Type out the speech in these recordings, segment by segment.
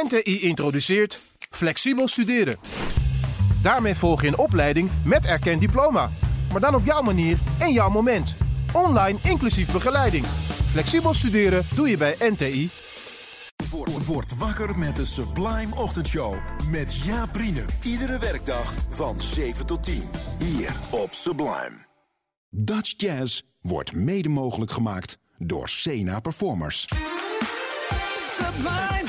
NTI introduceert flexibel studeren. Daarmee volg je een opleiding met erkend diploma. Maar dan op jouw manier en jouw moment. Online inclusief begeleiding. Flexibel studeren doe je bij NTI. Word, word wakker met de Sublime Ochtendshow. Met Jaap. Iedere werkdag van 7 tot 10. Hier op Sublime. Dutch Jazz wordt mede mogelijk gemaakt door Sena Performers. Sublime,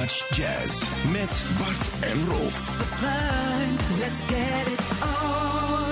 Dutch Jazz met Bart en Rolf. sublime, let's get it on.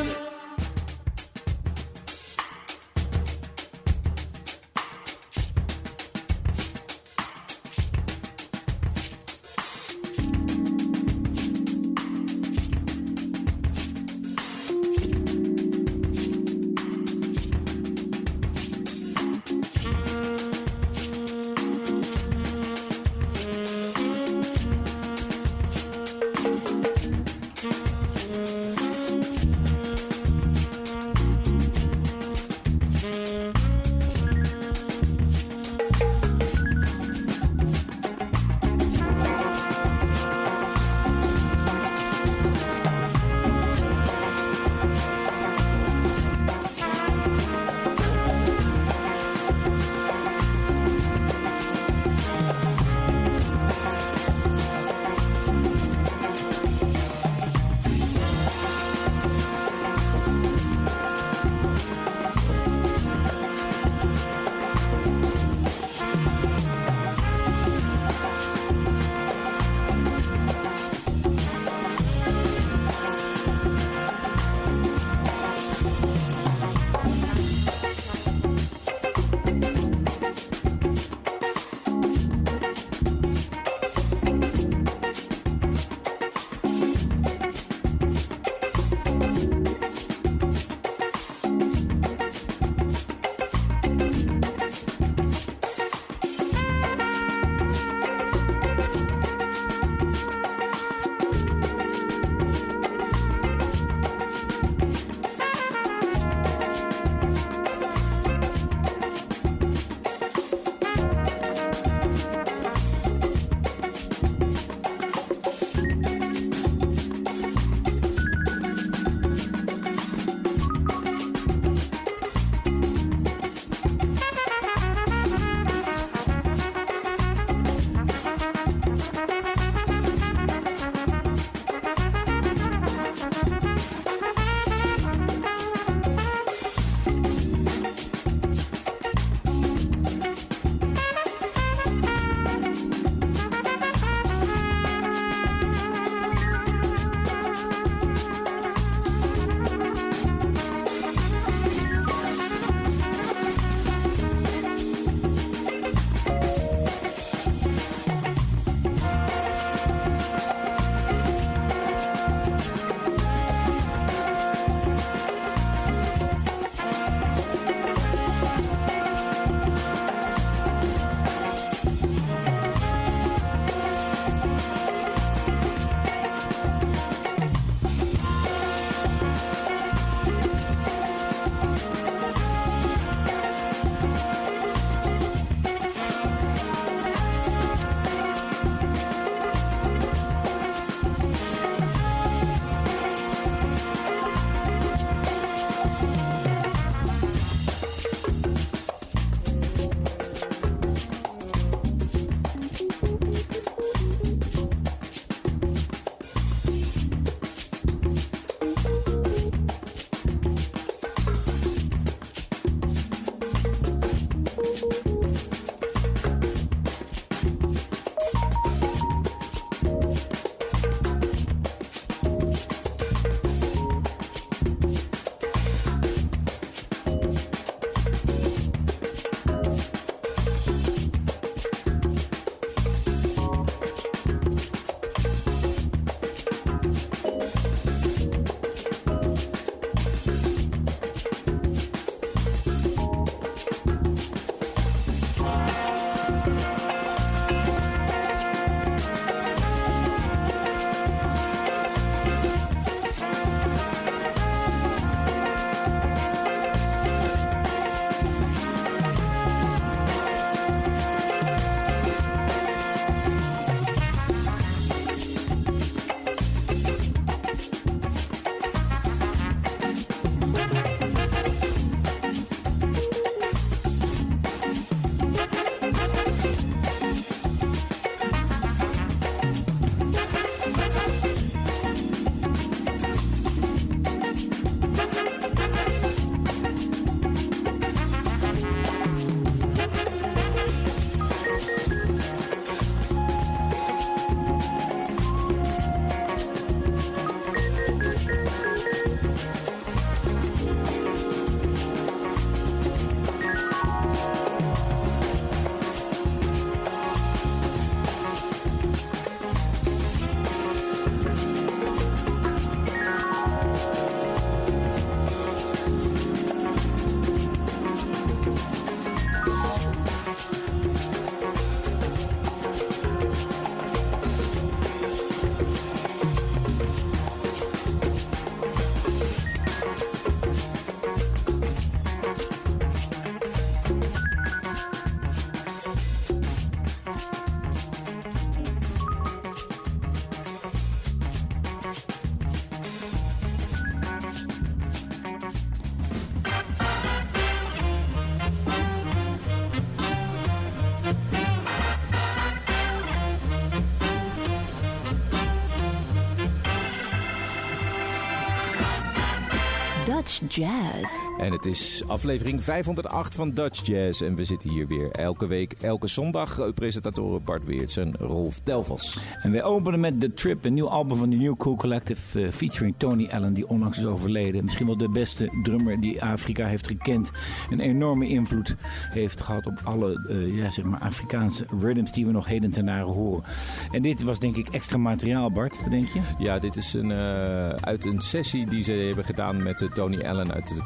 Dutch Jazz. En het is aflevering 508 van Dutch Jazz. En we zitten hier weer elke week, elke zondag. Presentatoren Bart Weerts en Rolf Delvos. En wij openen met The Trip, een nieuw album van de New Cool Collective. eh, featuring Tony Allen, die onlangs is overleden. Misschien wel de beste drummer die Afrika heeft gekend. Een enorme invloed heeft gehad op alle eh, ja, zeg maar Afrikaanse rhythms die we nog heden ten dagen horen. En dit was denk ik extra materiaal, Bart, wat denk je? Ja, dit is een, eh, uit een sessie die ze hebben gedaan met Tony Allen uit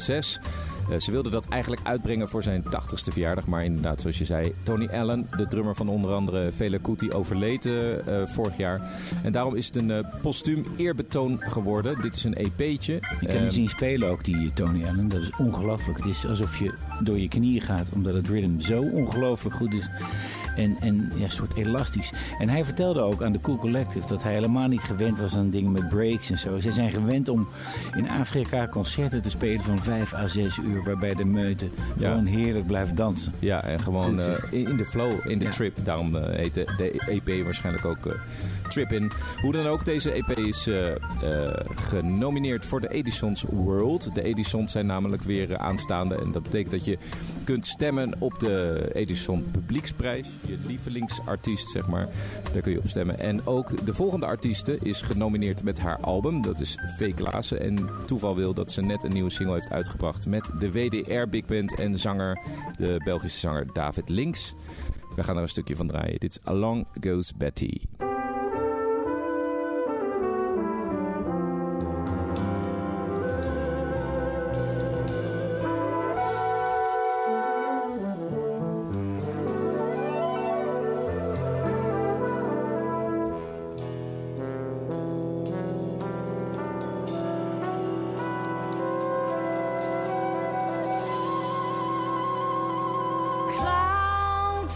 2006. Eh, ze wilden dat eigenlijk uitbrengen voor zijn 80ste verjaardag. Maar inderdaad, zoals je zei, Tony Allen, de drummer van onder andere Fela Kuti, overleed eh, eh, vorig jaar. En daarom is het een postuum eerbetoon geworden. Dit is een EP'tje. Ik heb hem zien spelen ook, die Tony Allen. Dat is ongelooflijk. Het is alsof je door je knieën gaat, omdat het rhythm zo ongelooflijk goed is. En, en ja, een soort elastisch. En hij vertelde ook aan de Cool Collective dat hij helemaal niet gewend was aan dingen met breaks en zo. Ze zijn gewend om in Afrika concerten te spelen van 5 à 6 uur, waarbij de meute Ja. gewoon heerlijk blijft dansen. Ja, en gewoon Goed, hè? eh, in in de flow, in de Ja. trip. Daarom eh, heet de, de EP waarschijnlijk ook eh, Trip In. Hoe dan ook, deze EP is eh, eh, genomineerd voor de Edison's World. De Edisons zijn namelijk weer eh, aanstaande. En dat betekent dat je kunt stemmen op de Edison Publieksprijs. Je lievelingsartiest, zeg maar. Daar kun je op stemmen. En ook de volgende artieste is genomineerd met haar album. Dat is V. Klaassen. En toeval wil dat ze net een nieuwe single heeft uitgebracht met de WDR Big Band en zanger, de Belgische zanger David Links. We gaan er een stukje van draaien. Dit is Along Goes Betty.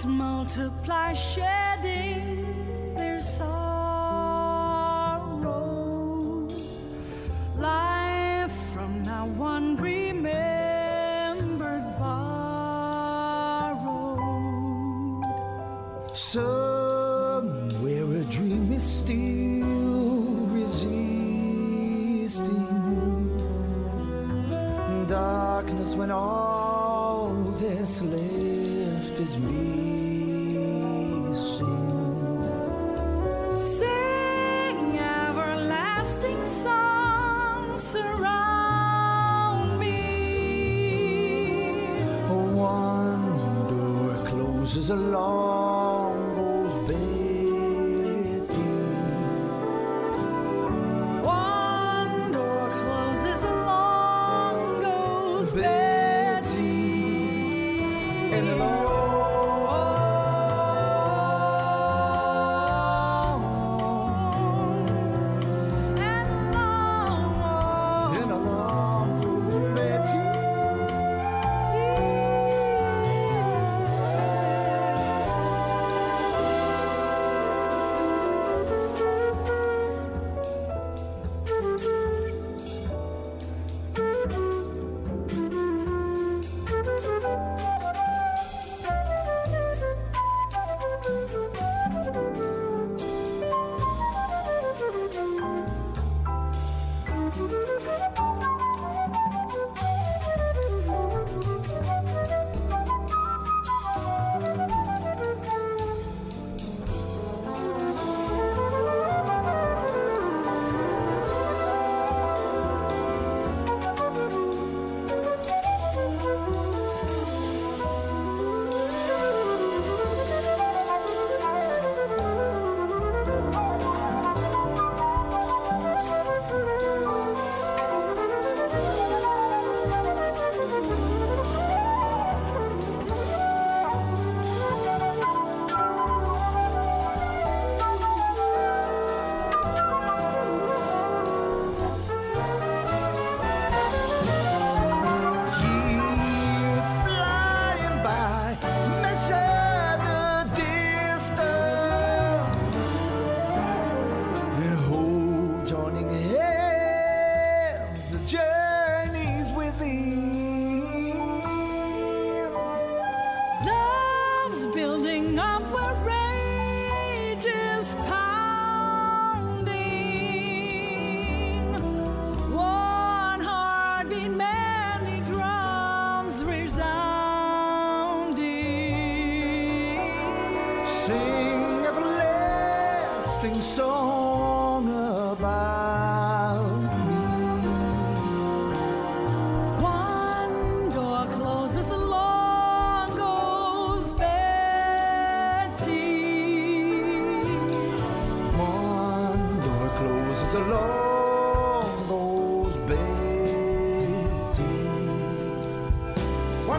Multiply, shedding their sorrow.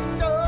One door,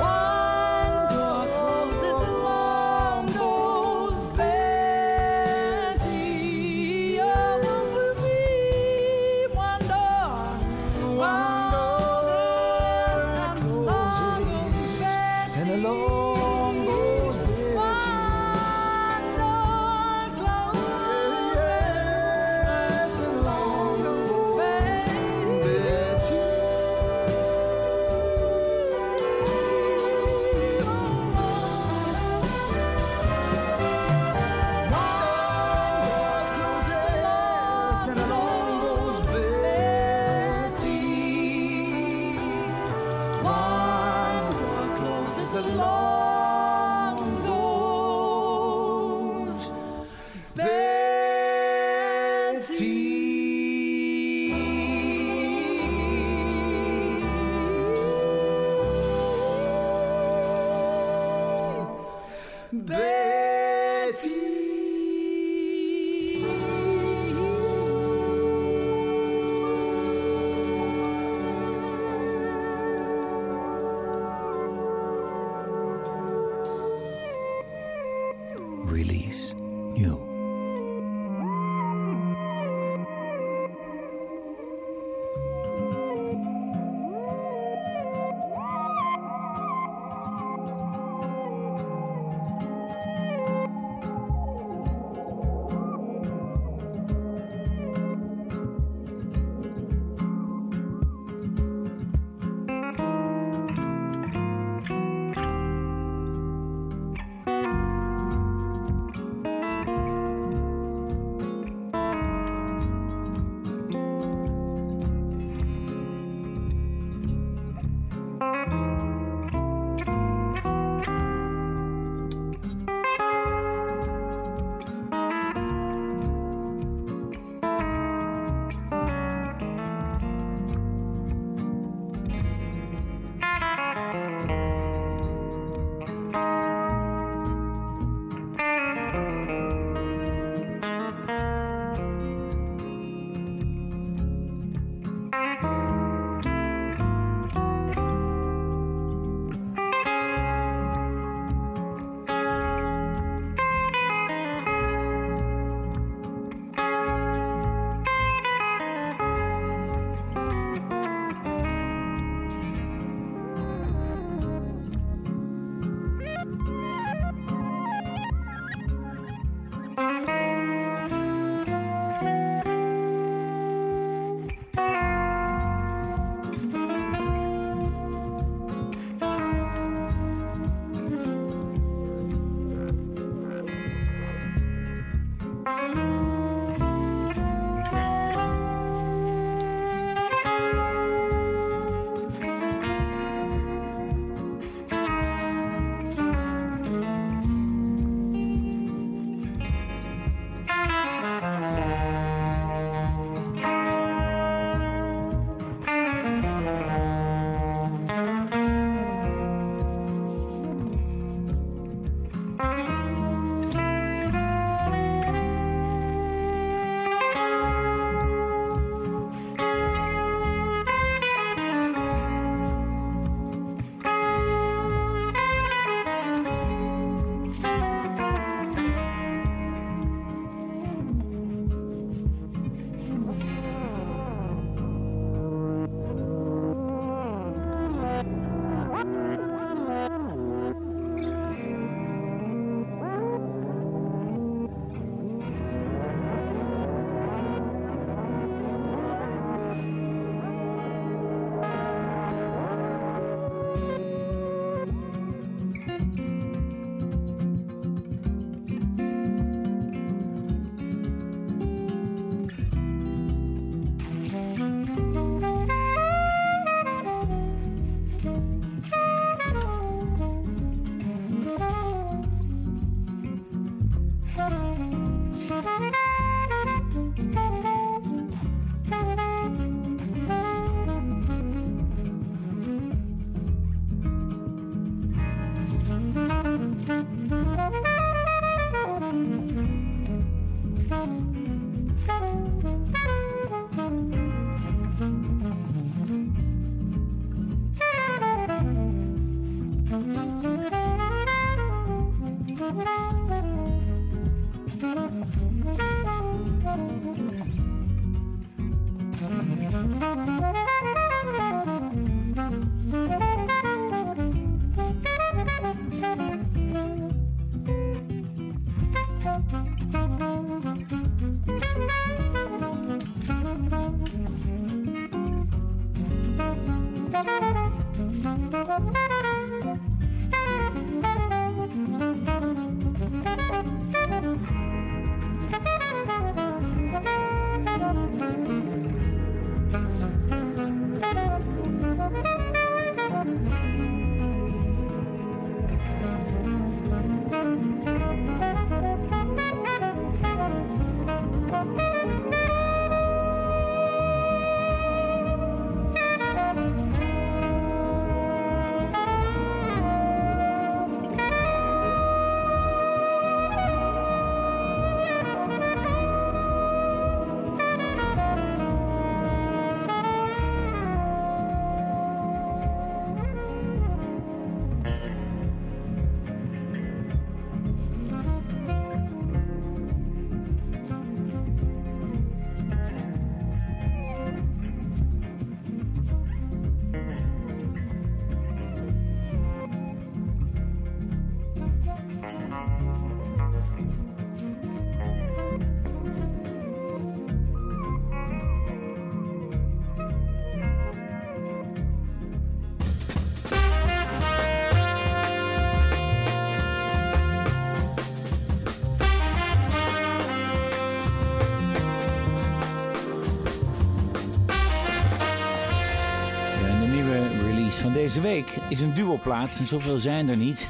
Deze week is een duoplaats en zoveel zijn er niet.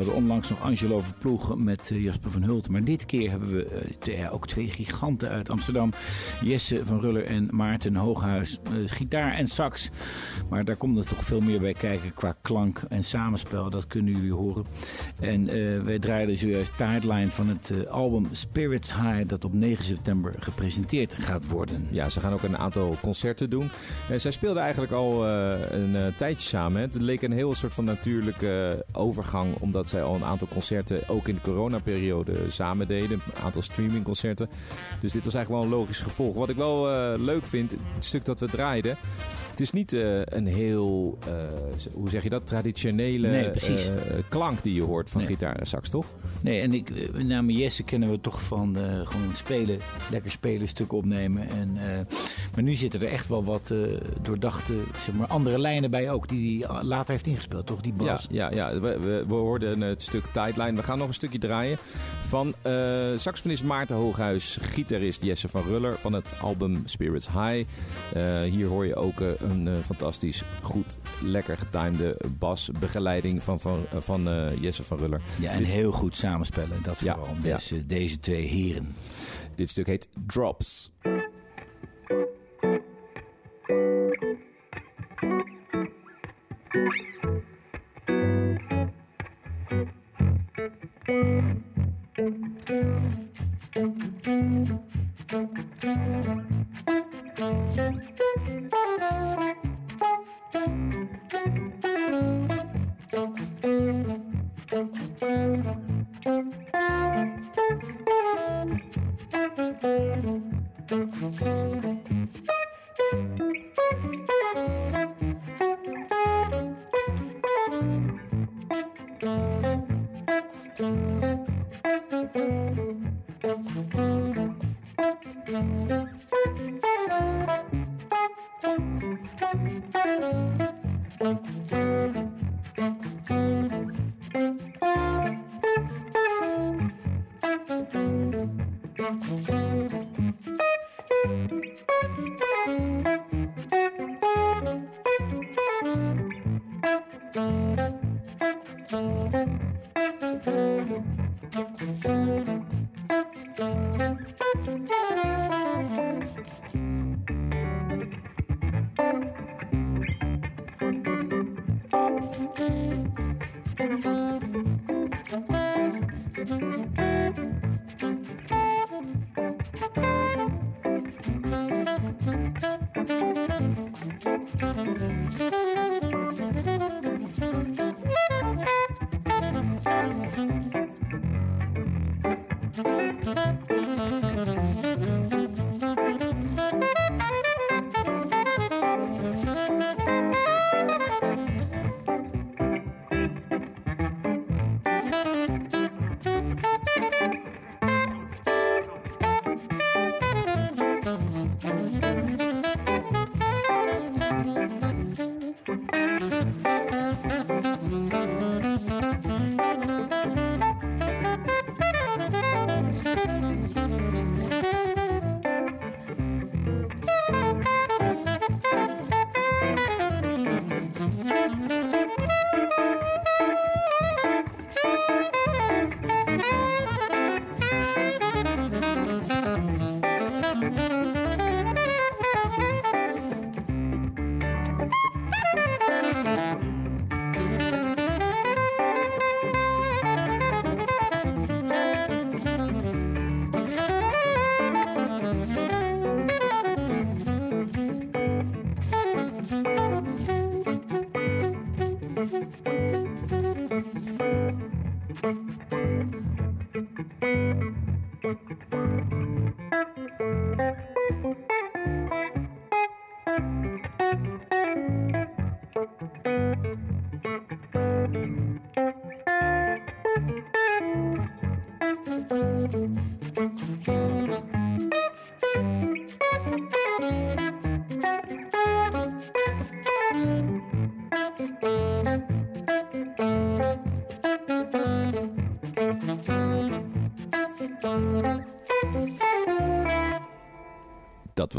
Hadden onlangs nog Angelo Verploeg met eh, Jasper van Hult. Maar dit keer hebben we eh, ook twee giganten uit Amsterdam. Jesse van Ruller en Maarten Hooghuis. Eh, gitaar en sax. Maar daar komt er toch veel meer bij kijken qua klank en samenspel. Dat kunnen jullie horen. En wij draaiden zojuist Tideline van het album Spirits High... dat op 9 september gepresenteerd gaat worden. Ja, ze gaan ook een aantal concerten doen. Eh, zij speelden eigenlijk al een tijdje samen. Het leek een heel soort van natuurlijke overgang, omdat zij al een aantal concerten ook in de coronaperiode samen deden. Een aantal streamingconcerten. Dus dit was eigenlijk wel een logisch gevolg. Wat ik wel eh, leuk vind, het stuk dat we draaiden. Het is niet eh, een heel, eh, hoe zeg je dat, traditionele Nee, klank die je hoort van Nee. gitaar en sax, toch? Nee, en ik, eh, met name Jesse kennen we toch van gewoon spelen, lekker spelen, stukken opnemen. En, maar nu zitten er echt wel wat doordachte, zeg maar, andere lijnen bij ook, die hij later heeft ingespeeld, toch? Die Ja, bas. ja, ja. We, we, we hoorden het stuk Tideline. We gaan nog een stukje draaien van eh saxofonist Maarten Hooghuis, gitarist Jesse van Ruller van het album Spirits High. Eh, hier hoor je ook eh, een eh, fantastisch goed, lekker getimede basbegeleiding van, van, van eh, Jesse van Ruller. Ja, en dit, heel goed samenspellen, dat Ja, vooral. ja. Dus, eh, deze twee heren. dit stuk heet Drops. Thank you.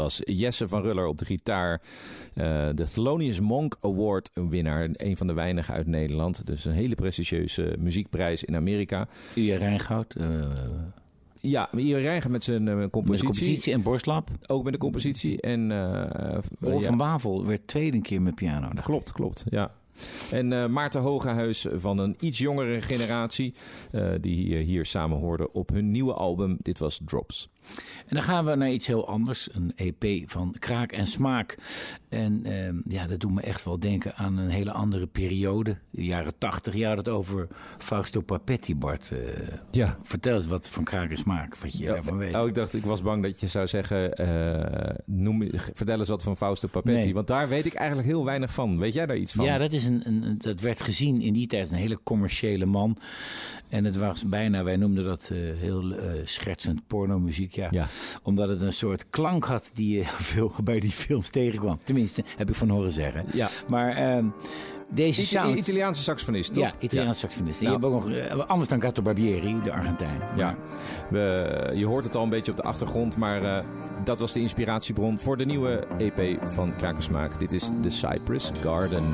Was Jesse van Ruller op de gitaar. Eh, de Thelonious Monk Award winnaar. Een van de weinigen uit Nederland. Dus een hele prestigieuze muziekprijs in Amerika. Ilja Rijngoud. eh, Ja, hier Rijgen met zijn eh, met de compositie. compositie en Borstlap. Ook met de compositie. En, ja. van Bavel werd tweede keer met piano. ik. Klopt, klopt, ja. En Maarten Hogehuis van een iets jongere generatie, die eh, hier samen hoorden op hun nieuwe album. Dit was Drops. En dan gaan we naar iets heel anders. Een EP van Kraak en Smaak. En ehm, ja, dat doet me echt wel denken aan een hele andere periode. De jaren tachtig. Je had het over Fausto Papetti, Bart. Eh, Ja. vertel eens wat van Kraak en Smaak. Wat je daarvan weet. Oh, ik dacht, ik was bang dat je zou zeggen, eh, noem, vertel eens wat van Fausto Papetti. Nee. Want daar weet ik eigenlijk heel weinig van. Weet jij daar iets van? Ja, dat, is een, een, dat werd gezien in die tijd een hele commerciële man. En het was bijna, wij noemden dat eh, heel eh, schertsend pornomuziek. Ja. Ja. Omdat het een soort klank had die je veel bij die films tegenkwam. Tenminste, heb ik van horen zeggen. Ja. Maar ehm, deze sound... Italiaanse saxofonist, toch? ja, Italiaans saxofonist. Ja. Je hebt ook nog, eh, anders dan Gatto Barbieri, de Argentijn. Ja, we, je hoort het al een beetje op de achtergrond, maar eh, dat was de inspiratiebron voor de nieuwe EP van Krakersmaak. Dit is The Cypress Garden.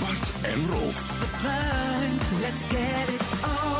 Bart en Rolf. Let's get it on.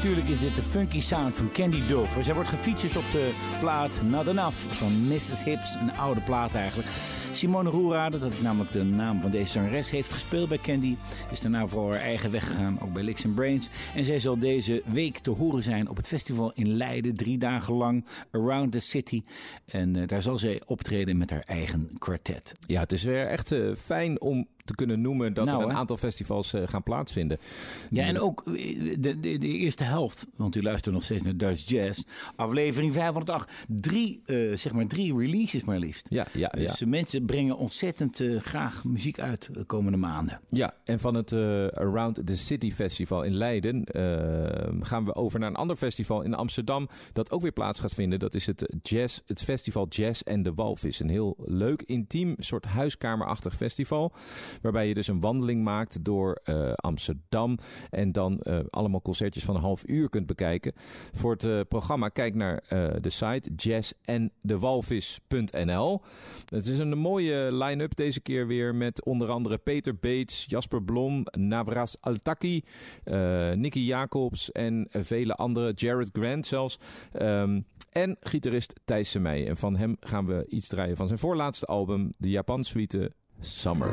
Natuurlijk is dit de funky sound van Candy Dover. Zij wordt gefeatured op de plaat Not Enough van Mrs. Hips, een oude plaat eigenlijk. Simone Roerade, dat is namelijk de naam van deze zangeres, heeft gespeeld bij Candy. Is daarna voor haar eigen weg gegaan, ook bij Licks Brains. En zij zal deze week te horen zijn op het festival in Leiden, drie dagen lang, Around the City. En uh, daar zal zij optreden met haar eigen kwartet. Ja, het is weer echt uh, fijn om te kunnen noemen dat Nou, er een aantal festivals uh, gaan plaatsvinden. Ja, en ook eh, de, de, de eerste helft, want u luistert nog steeds naar Dutch Jazz, aflevering 508. Drie, eh, zeg maar drie releases maar liefst. Ja, ja, ja. Dus mensen brengen ontzettend eh, graag muziek uit de komende maanden. Ja, en van het eh, Around the City Festival in Leiden eh, gaan we over naar een ander festival in Amsterdam. Dat ook weer plaats gaat vinden. Dat is het, jazz, het Festival Jazz en de Walvis. Een heel leuk, intiem, soort huiskamerachtig festival. Waarbij je dus een wandeling maakt door eh, Amsterdam. En dan eh, allemaal concertjes van een half uur kunt bekijken. Voor het eh, programma kijk naar de site jazzendewalvis.nl. Het is een mooie line-up deze keer weer met onder andere Peter Beets, Jasper Blom, Navras Altaki, Nicky Jacobs en vele andere, Jared Grant zelfs. Ehm, en gitarist Thijs Semij. En van hem gaan we iets draaien van zijn voorlaatste album, de Japan Suite Summer.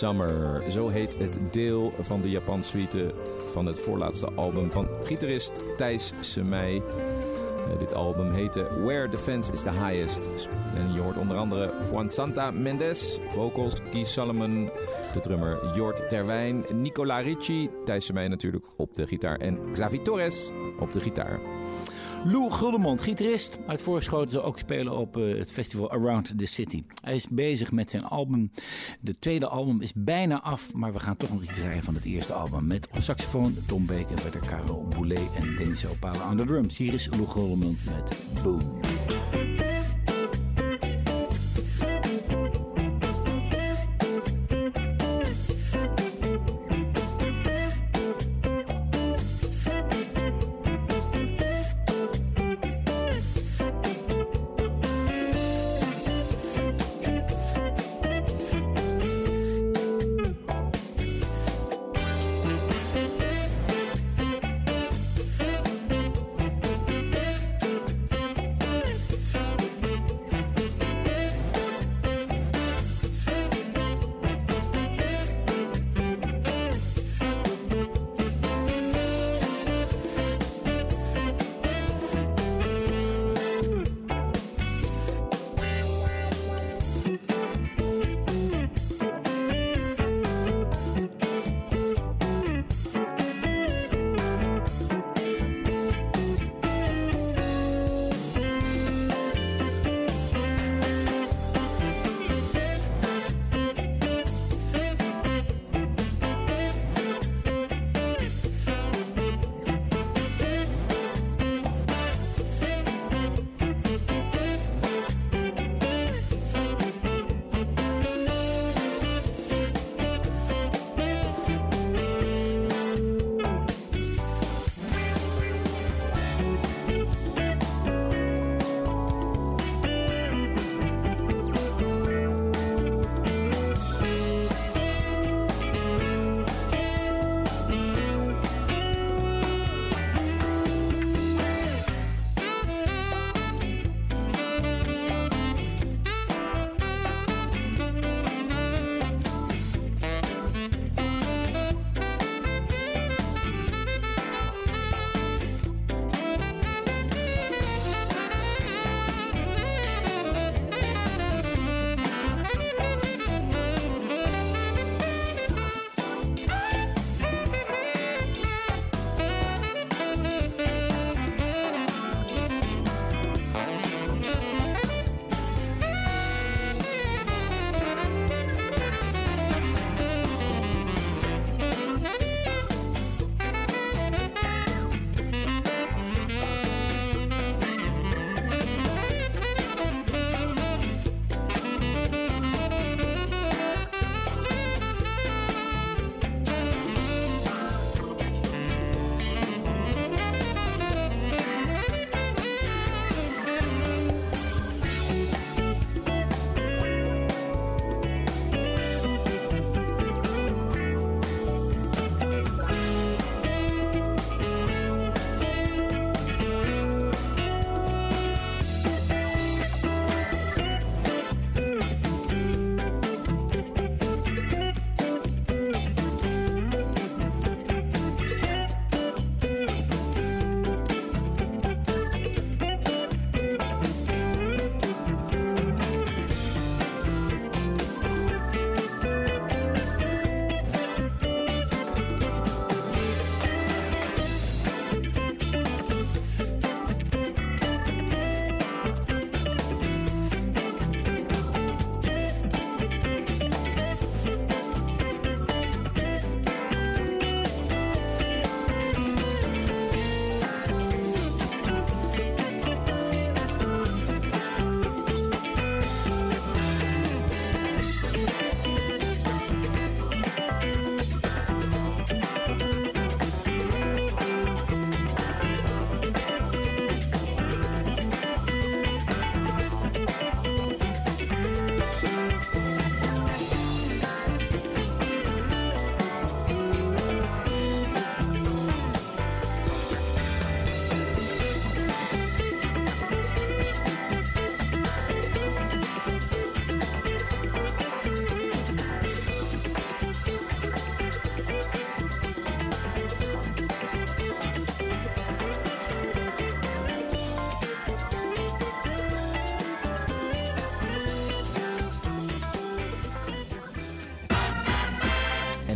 Summer. Zo heet het deel van de Japan suite van het voorlaatste album van gitarist Thijs Semij. Uh, dit album heette Where the Fence is the Highest. En je hoort onder andere Juan Santa Mendes, vocals, Keith Solomon, de drummer Jort Terwijn, Nicola Ricci, Thijs Semij natuurlijk op de gitaar en Xavi Torres op de gitaar. Lou Guldemond, gitarist uit Voorschoten, zal ook spelen op uh, het festival Around the City. Hij is bezig met zijn album. De tweede album is bijna af, maar we gaan toch nog iets draaien van het eerste album. Met op saxofoon Tom Beek en verder Caro Boulet en Dennis Opala aan de drums. Hier is Lou Guldemond met Boom.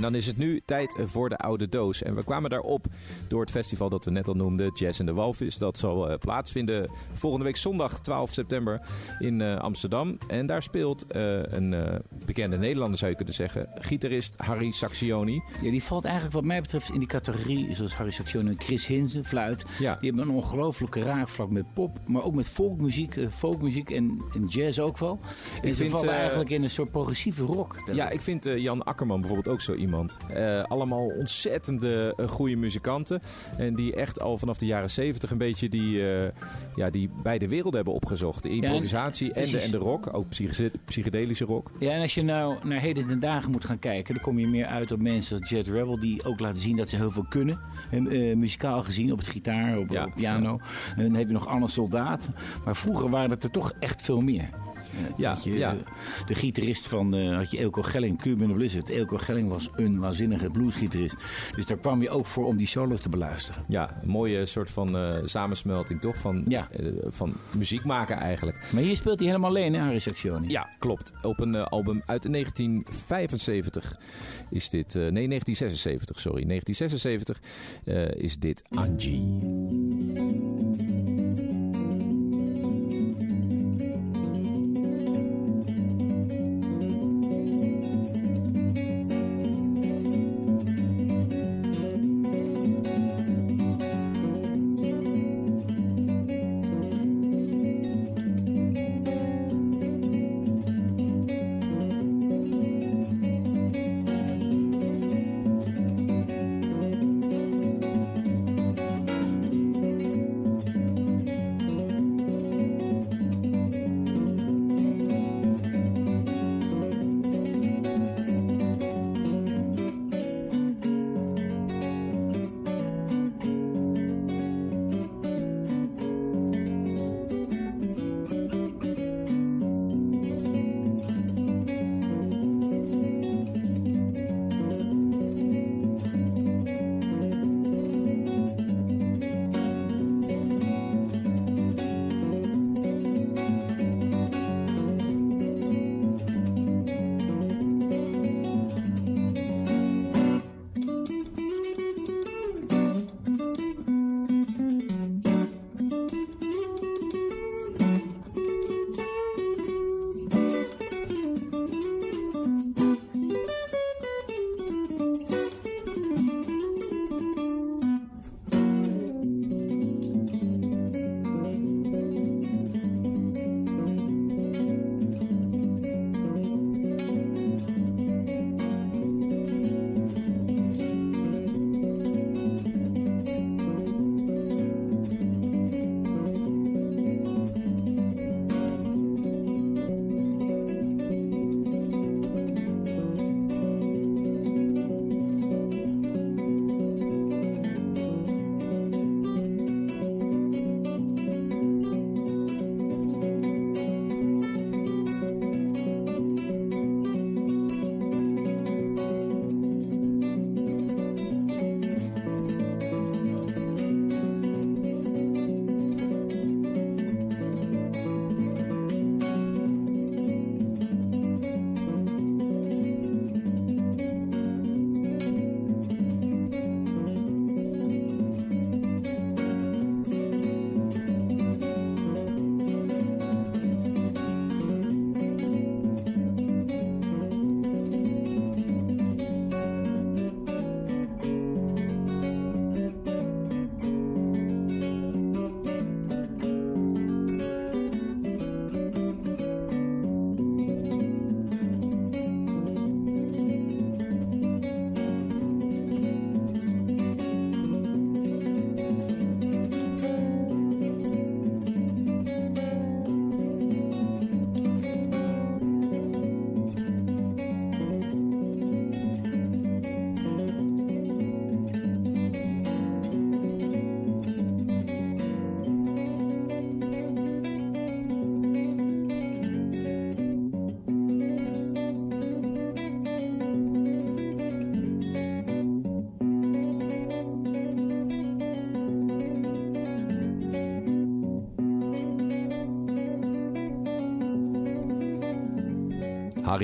Dan is het nu tijd voor de oude doos. En we kwamen daarop door het festival dat we net al noemden, Jazz in de Walvis. Dat zal eh, plaatsvinden volgende week zondag 12 september in eh, Amsterdam. En daar speelt eh, een bekende Nederlander, zou je kunnen zeggen, gitarist Harry Saxioni. Ja, die valt eigenlijk wat mij betreft in die categorie zoals Harry Saxion en Chris Hinsen, fluit. Ja. Die hebben een ongelooflijke raakvlak met pop, maar ook met folkmuziek, folkmuziek en, en jazz ook wel. En Ik ze vind, vallen eigenlijk in een soort progressieve rock. Ja, ik vind Jan Akkerman bijvoorbeeld ook zo iemand. Eh, allemaal ontzettende uh, goede muzikanten. En die echt al vanaf de jaren zeventig een beetje die, eh, ja, die beide werelden hebben opgezocht. De improvisatie en, de, precies. en de rock. Ook psyche- psychedelische rock. Ja, en als je nou naar heden ten dagen moet gaan kijken, dan kom je meer uit op mensen als Jet Rebel, die ook laten zien dat ze heel veel kunnen. Eh, eh, muzikaal gezien, op het gitaar, op, Ja, op piano. En dan heb je nog Anne Soldaat. Maar vroeger waren het er toch echt veel meer. Eh, Ja, je, ja. eh, De gitarist van, eh, had je Elko Gelling, Cuban of Blizzard. Elko Gelling was een waanzinnige bluesgitarist. Dus daar kwam je ook voor om die solos te beluisteren. Ja, een mooie soort van samensmelting toch? Van, Ja. van muziek maken eigenlijk. Maar hier speelt hij helemaal alleen, hè, Harry Saxioni? Ja, klopt. Op een album uit 1975 is dit... nee, 1976, sorry. 1976 eh, is dit Angie.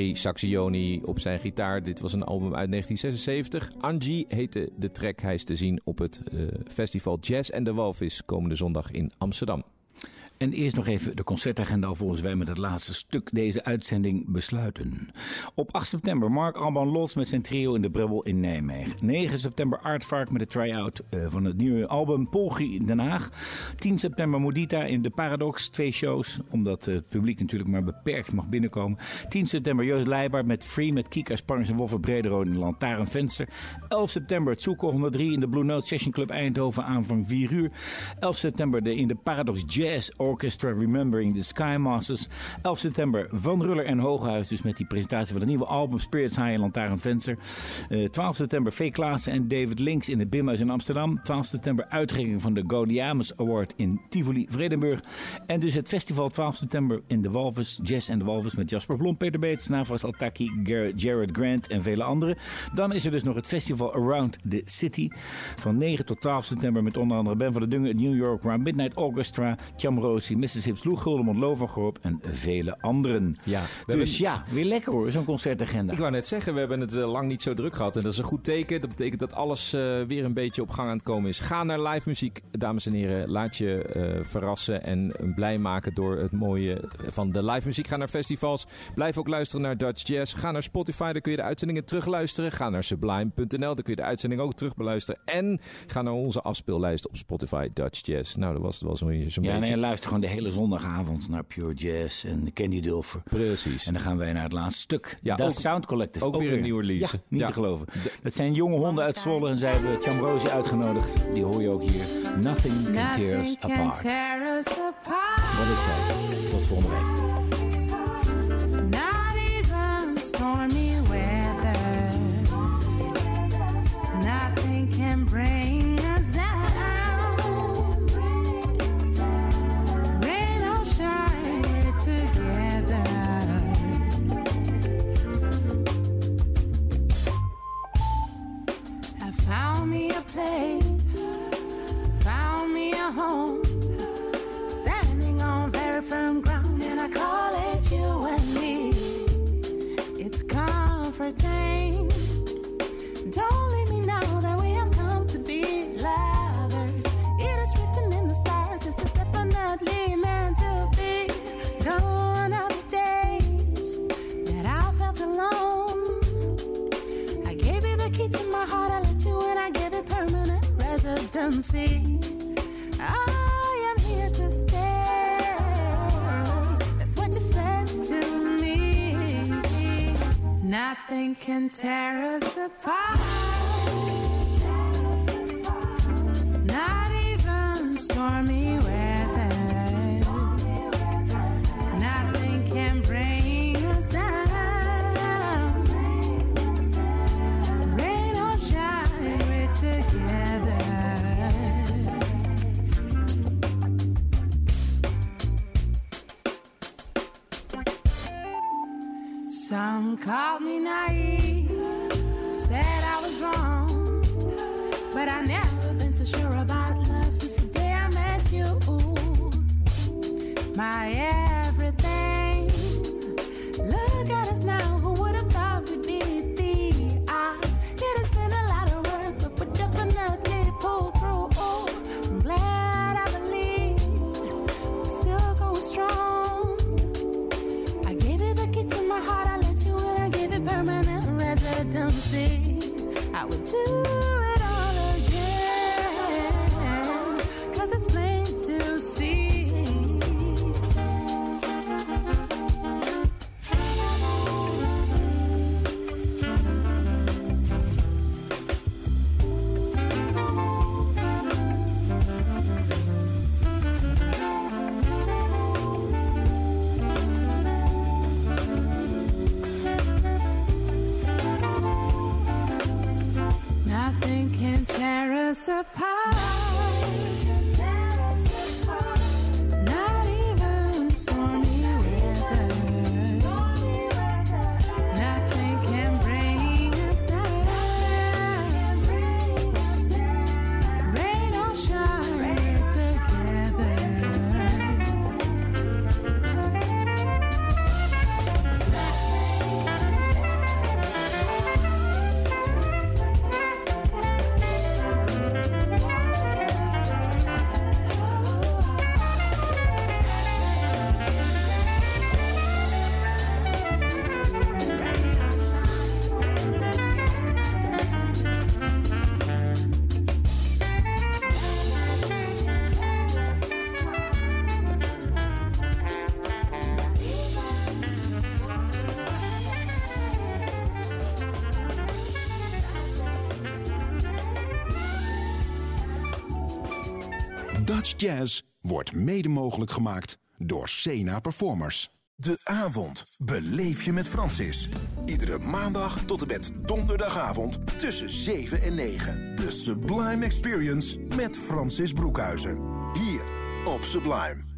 Harry Saxioni op zijn gitaar. Dit was een album uit 1976. Angie heette de track. Hij is te zien op het eh, festival Jazz en de Walvis komende zondag in Amsterdam. En eerst nog even de concertagenda alvorens wij met het laatste stuk deze uitzending besluiten. Op 8 september Mark Alban Lots met zijn trio in de Brebbel in Nijmegen. 9 september Artvark met de try-out eh, van het nieuwe album Polgi in Den Haag. 10 september Modita in de Paradox, twee shows, omdat het publiek natuurlijk maar beperkt mag binnenkomen. 10 september Joost Leijbaard met Free met Kika Spargens en Wolfer Brederode in Lantaarnvenster. 11 september het Zoeko 103 in de Blue Note Session Club Eindhoven aanvang 4 uur. 11 september de in de Paradox Jazz Orchestra Remembering the Skymasters. 11 september Van Ruller en Hooghuis, dus met die presentatie van het nieuwe album Spirits High in Lantaarnvenster. Eh 12 september V. Klaassen en David Links in het Bimhuis in Amsterdam. 12 september uitreiking van de Gaudiamus Award in Tivoli, Vredenburg. En dus het festival 12 september in de Walvis, Jazz en de Walvis met Jasper Blom, Peter Beets, Navas Altaki, Jared Grant en vele anderen. Dan is er dus nog het festival Around the City van 9 tot 12 september met onder andere Ben van der Dungen, New York Round Midnight Orchestra, Chamrosi, Mississippi Sloeg, Guldemond, Lovengroep en vele anderen. Ja, we dus ja, weer lekker hoor, zo'n concertagenda. Ik wou net zeggen, we hebben het eh, lang niet zo druk gehad. En dat is een goed teken. Dat betekent dat alles eh, weer een beetje op gang aan het komen is. Ga naar live muziek, dames en heren. Laat je eh, verrassen en blij maken door het mooie van de live muziek. Ga naar festivals. Blijf ook luisteren naar Dutch Jazz. Ga naar Spotify, daar kun je de uitzendingen terugluisteren. Ga naar sublime.nl, daar kun je de uitzending ook terugbeluisteren. En ga naar onze afspeellijst op Spotify Dutch Jazz. Nou, dat was het wel zo'n Ja, beetje. nee, luister gewoon de hele zondagavond naar Pure Jazz en Candy Dulfer. Precies. En dan gaan wij naar het laatste stuk. Ja, Dat ook- Sound Collective. ook weer een nieuwe release. Ja, niet Ja. te geloven. Dat zijn jonge honden uit Zwolle en zij hebben Chambrosi uitgenodigd. Die hoor je ook hier. Nothing can tear us Nothing can apart. tear us apart. Wat ik zei. Tot volgende week. Not even stormy Nothing Jazz wordt mede mogelijk gemaakt door Sena Performers. De avond beleef je met Francis. Iedere maandag tot en met donderdagavond tussen 7 en 9. De Sublime Experience met Francis Broekhuizen. Hier op Sublime.